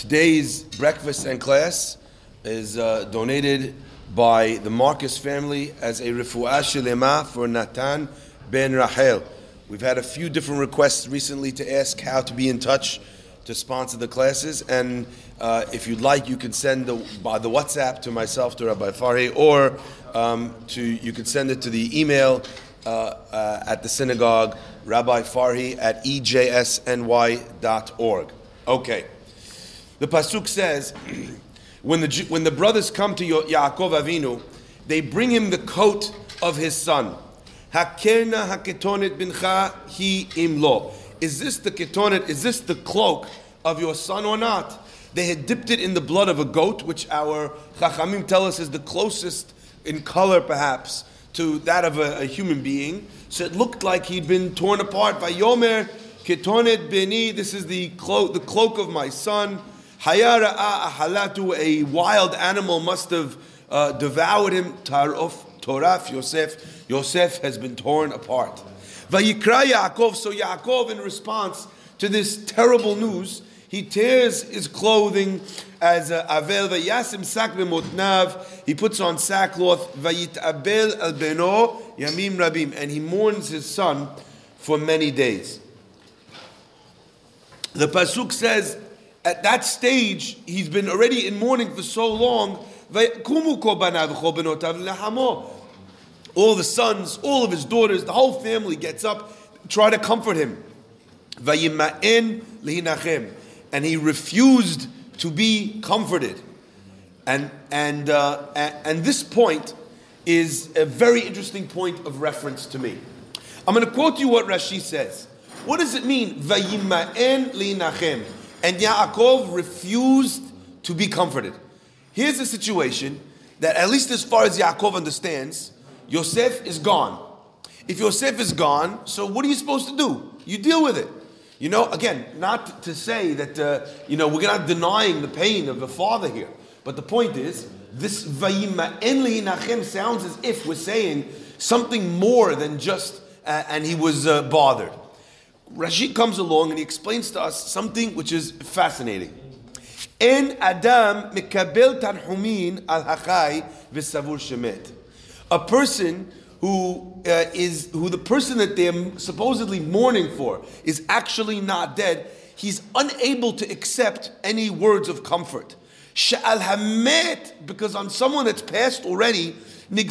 Today's breakfast and class is uh, donated by the Marcus family as a refuah shelema for Natan ben Rachel. We've had a few different requests recently to ask how to be in touch to sponsor the classes, and uh, if you'd like, you can send the, by the WhatsApp to myself to Rabbi Farhi, or um, to you can send it to the email uh, uh, at the synagogue, Rabbi Farhi at ejsny.org. Okay. The pasuk says, when the when the brothers come to Yaakov Avinu, they bring him the coat of his son. Hakerna haketonet bincha hi imlo. Is this the ketonet? Is this the cloak of your son or not? They had dipped it in the blood of a goat, which our chachamim tell us is the closest in color, perhaps, to that of a, a human being. So it looked like he'd been torn apart. by Yomer ketonet beni. This is the cloak, the cloak of my son. Hayara halatu, a wild animal must have uh, devoured him. Tarof, Toraf, Yosef. Yosef has been torn apart. Vayikra Yaakov, so Yaakov in response to this terrible news, he tears his clothing as Avel vayasim sak b'motnav. He puts on sackcloth vayit al beno yamim rabim, and he mourns his son for many days. The pasuk says at that stage, he's been already in mourning for so long. All the sons, all of his daughters, the whole family gets up, try to comfort him. And he refused to be comforted. And, and, uh, and this point is a very interesting point of reference to me. I'm going to quote you what Rashi says. What does it mean? And Yaakov refused to be comforted. Here's the situation that, at least as far as Yaakov understands, Yosef is gone. If Yosef is gone, so what are you supposed to do? You deal with it. You know, again, not to say that, uh, you know, we're not denying the pain of the father here. But the point is, this Vayima Enli Nachem sounds as if we're saying something more than just, uh, and he was uh, bothered. Rashi comes along and he explains to us something which is fascinating. En Adam mikabel tanhumin al hachai v'savur shemet. A person who uh, is who the person that they're supposedly mourning for is actually not dead. He's unable to accept any words of comfort. Sha'al hamet because on someone that's passed already. In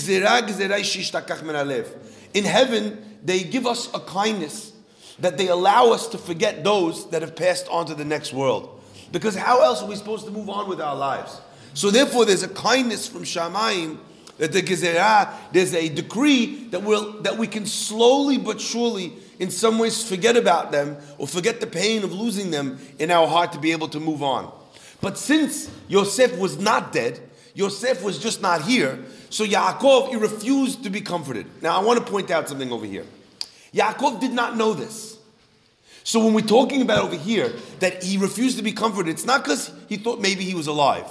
heaven, they give us a kindness that they allow us to forget those that have passed on to the next world. Because how else are we supposed to move on with our lives? So therefore, there's a kindness from Shamayim that the gezerah, there's a decree that will that we can slowly but surely, in some ways, forget about them or forget the pain of losing them in our heart to be able to move on. But since Yosef was not dead, Yosef was just not here, so Yaakov he refused to be comforted. Now I want to point out something over here. Yaakov did not know this. So when we're talking about over here that he refused to be comforted, it's not because he thought maybe he was alive.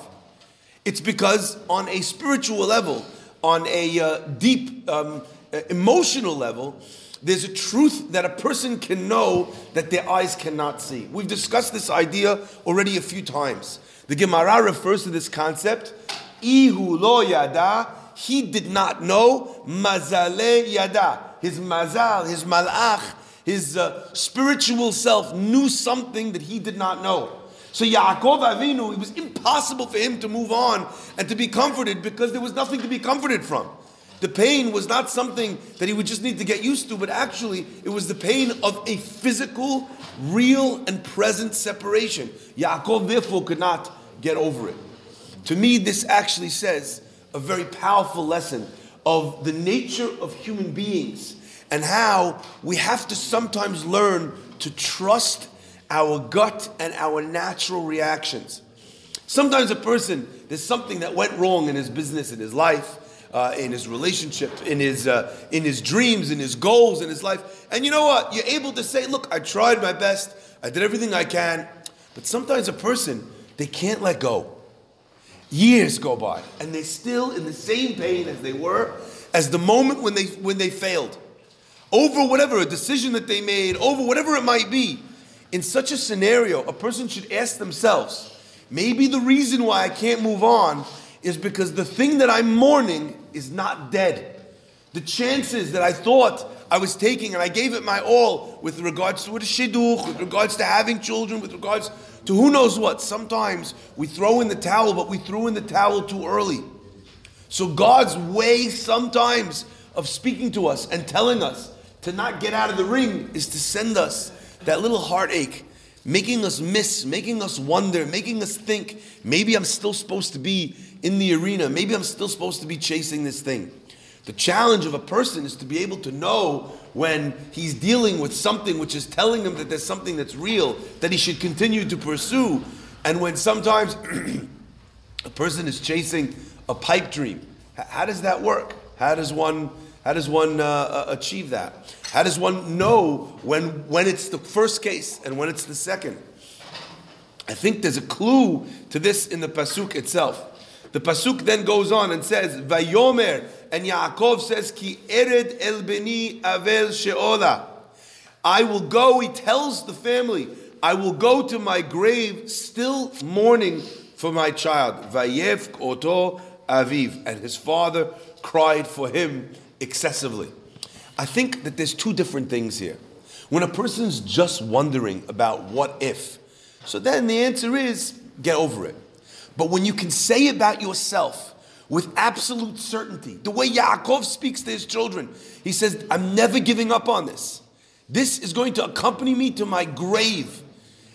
It's because on a spiritual level, on a uh, deep um, uh, emotional level, there's a truth that a person can know that their eyes cannot see. We've discussed this idea already a few times. The Gemara refers to this concept, Ihu lo yada, he did not know, mazale yada his mazal, his malach, his uh, spiritual self knew something that he did not know. So Yaakov Avinu, it was impossible for him to move on and to be comforted because there was nothing to be comforted from. The pain was not something that he would just need to get used to, but actually it was the pain of a physical, real, and present separation. Yaakov therefore could not get over it. To me, this actually says a very powerful lesson of the nature of human beings and how we have to sometimes learn to trust our gut and our natural reactions. Sometimes a person, there's something that went wrong in his business, in his life, uh, in his relationship, in his, uh, in his dreams, in his goals, in his life. And you know what? You're able to say, look, I tried my best, I did everything I can. But sometimes a person, they can't let go. Years go by, and they're still in the same pain as they were as the moment when they, when they failed. Over whatever, a decision that they made, over whatever it might be. In such a scenario, a person should ask themselves, maybe the reason why I can't move on is because the thing that I'm mourning is not dead. The chances that I thought I was taking and I gave it my all with regards to a shidduch, with regards to having children, with regards to who knows what. Sometimes we throw in the towel, but we threw in the towel too early. So God's way sometimes of speaking to us and telling us to not get out of the ring is to send us that little heartache, making us miss, making us wonder, making us think, maybe I'm still supposed to be in the arena, maybe I'm still supposed to be chasing this thing. The challenge of a person is to be able to know when he's dealing with something which is telling him that there's something that's real that he should continue to pursue, and when sometimes a person is chasing a pipe dream. How does that work? How does one how does one uh, uh, achieve that? How does one know when, when it's the first case and when it's the second? I think there's a clue to this in the pasuk itself. The pasuk then goes on and says, "Vayomer," and Yaakov says, "Ki ered el beni avel sheola." I will go. He tells the family, "I will go to my grave, still mourning for my child." Vayev oto aviv, and his father cried for him excessively. I think that there's two different things here. When a person's just wondering about what if, so then the answer is get over it. But when you can say about yourself with absolute certainty, the way Yaakov speaks to his children, he says, I'm never giving up on this. This is going to accompany me to my grave.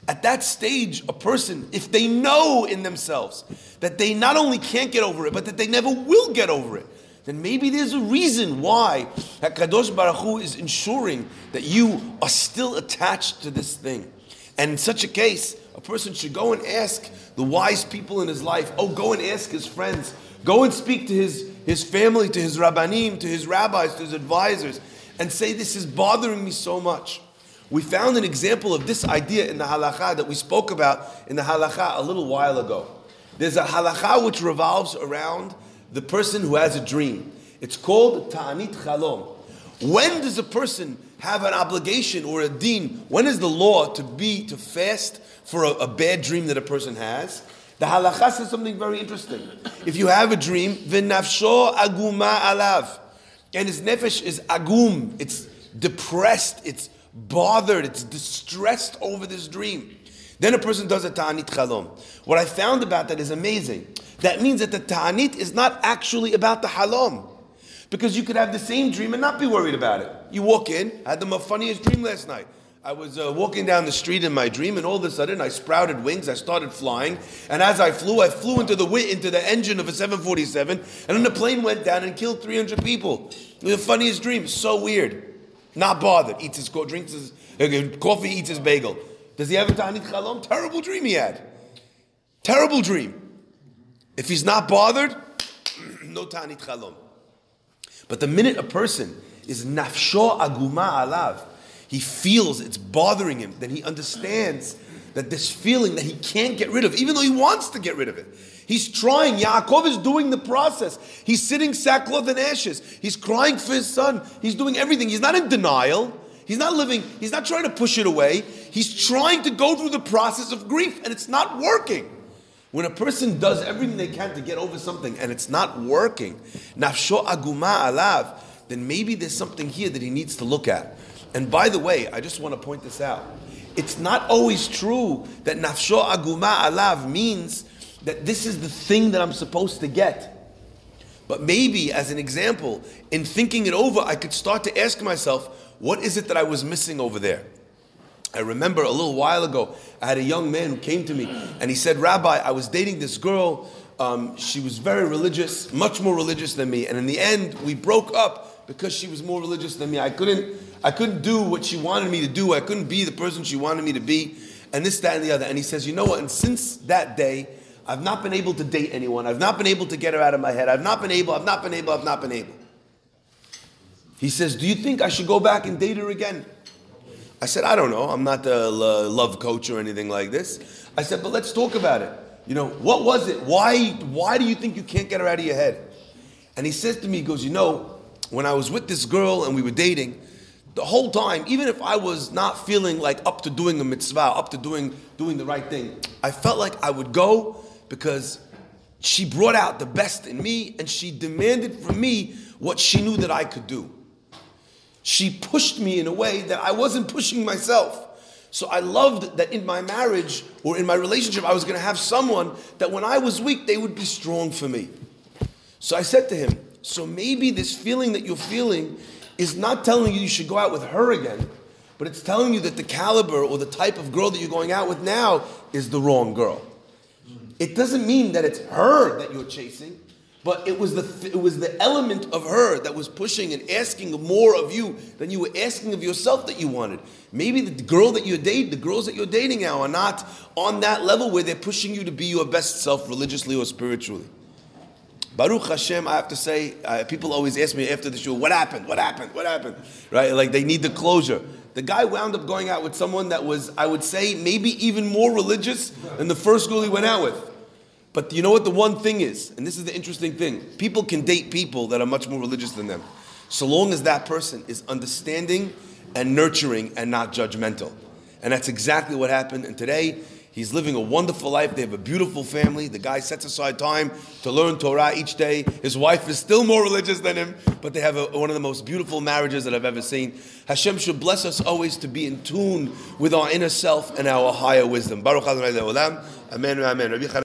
At that stage, a person, if they know in themselves that they not only can't get over it, but that they never will get over it, then maybe there's a reason why Hakadosh Baruch Hu is ensuring that you are still attached to this thing. And in such a case, a person should go and ask the wise people in his life. Oh, go and ask his friends. Go and speak to his, his family, to his rabbanim, to his rabbis, to his advisors, and say, This is bothering me so much. We found an example of this idea in the halacha that we spoke about in the halacha a little while ago. There's a halacha which revolves around the person who has a dream. It's called ta'anit chalom. When does a person have an obligation or a deen? When is the law to be to fast for a, a bad dream that a person has? The halacha says something very interesting. If you have a dream, v'nafsho aguma alav, and his nefesh is agum, it's depressed, it's bothered, it's distressed over this dream. Then a person does a ta'anit chalom. What I found about that is amazing. That means that the ta'anit is not actually about the halom. Because you could have the same dream and not be worried about it. You walk in, I had the funniest dream last night. I was uh, walking down the street in my dream, and all of a sudden I sprouted wings. I started flying, and as I flew, I flew into the into the engine of a 747, and then the plane went down and killed 300 people. The funniest dream. So weird. Not bothered. Eats his drinks his uh, coffee, eats his bagel. Does he have a ta'anit chalom? Terrible dream he had. Terrible dream. If he's not bothered, no ta'anit chalom. But the minute a person is nafsho aguma alav, he feels it's bothering him, then he understands that this feeling that he can't get rid of, even though he wants to get rid of it. He's trying. Yaakov is doing the process. He's sitting sackcloth and ashes. He's crying for his son. He's doing everything. He's not in denial. He's not living, he's not trying to push it away. He's trying to go through the process of grief, and it's not working. When a person does everything they can to get over something and it's not working, nafsho aguma alav, then maybe there's something here that he needs to look at. And by the way, I just want to point this out. It's not always true that nafsho aguma alav means that this is the thing that I'm supposed to get. But maybe, as an example, in thinking it over, I could start to ask myself, what is it that I was missing over there? I remember a little while ago, I had a young man who came to me and he said, Rabbi, I was dating this girl. Um, she was very religious, much more religious than me. And in the end, we broke up because she was more religious than me. I couldn't, I couldn't do what she wanted me to do. I couldn't be the person she wanted me to be. And this, that, and the other. And he says, You know what? And since that day, I've not been able to date anyone. I've not been able to get her out of my head. I've not been able, I've not been able, I've not been able. He says, Do you think I should go back and date her again? I said, I don't know. I'm not a love coach or anything like this. I said, But let's talk about it. You know, what was it? Why, why do you think you can't get her out of your head? And he says to me, He goes, You know, when I was with this girl and we were dating, the whole time, even if I was not feeling like up to doing a mitzvah, up to doing doing the right thing, I felt like I would go because she brought out the best in me and she demanded from me what she knew that I could do. She pushed me in a way that I wasn't pushing myself. So I loved that in my marriage or in my relationship, I was going to have someone that when I was weak, they would be strong for me. So I said to him, So maybe this feeling that you're feeling is not telling you you should go out with her again, but it's telling you that the caliber or the type of girl that you're going out with now is the wrong girl. It doesn't mean that it's her that you're chasing. But it was the it was the element of her that was pushing and asking more of you than you were asking of yourself that you wanted. Maybe the girl that you're dating, the girls that you're dating now, are not on that level where they're pushing you to be your best self religiously or spiritually. Baruch Hashem, I have to say, uh, people always ask me after the show, what happened? What happened? What happened? Right? Like they need the closure. The guy wound up going out with someone that was, I would say, maybe even more religious than the first girl he went out with. But you know what the one thing is? And this is the interesting thing. People can date people that are much more religious than them. So long as that person is understanding and nurturing and not judgmental. And that's exactly what happened. And today, he's living a wonderful life. They have a beautiful family. The guy sets aside time to learn Torah each day. His wife is still more religious than him, but they have a, one of the most beautiful marriages that I've ever seen. Hashem should bless us always to be in tune with our inner self and our higher wisdom. Baruch Amen. Amen.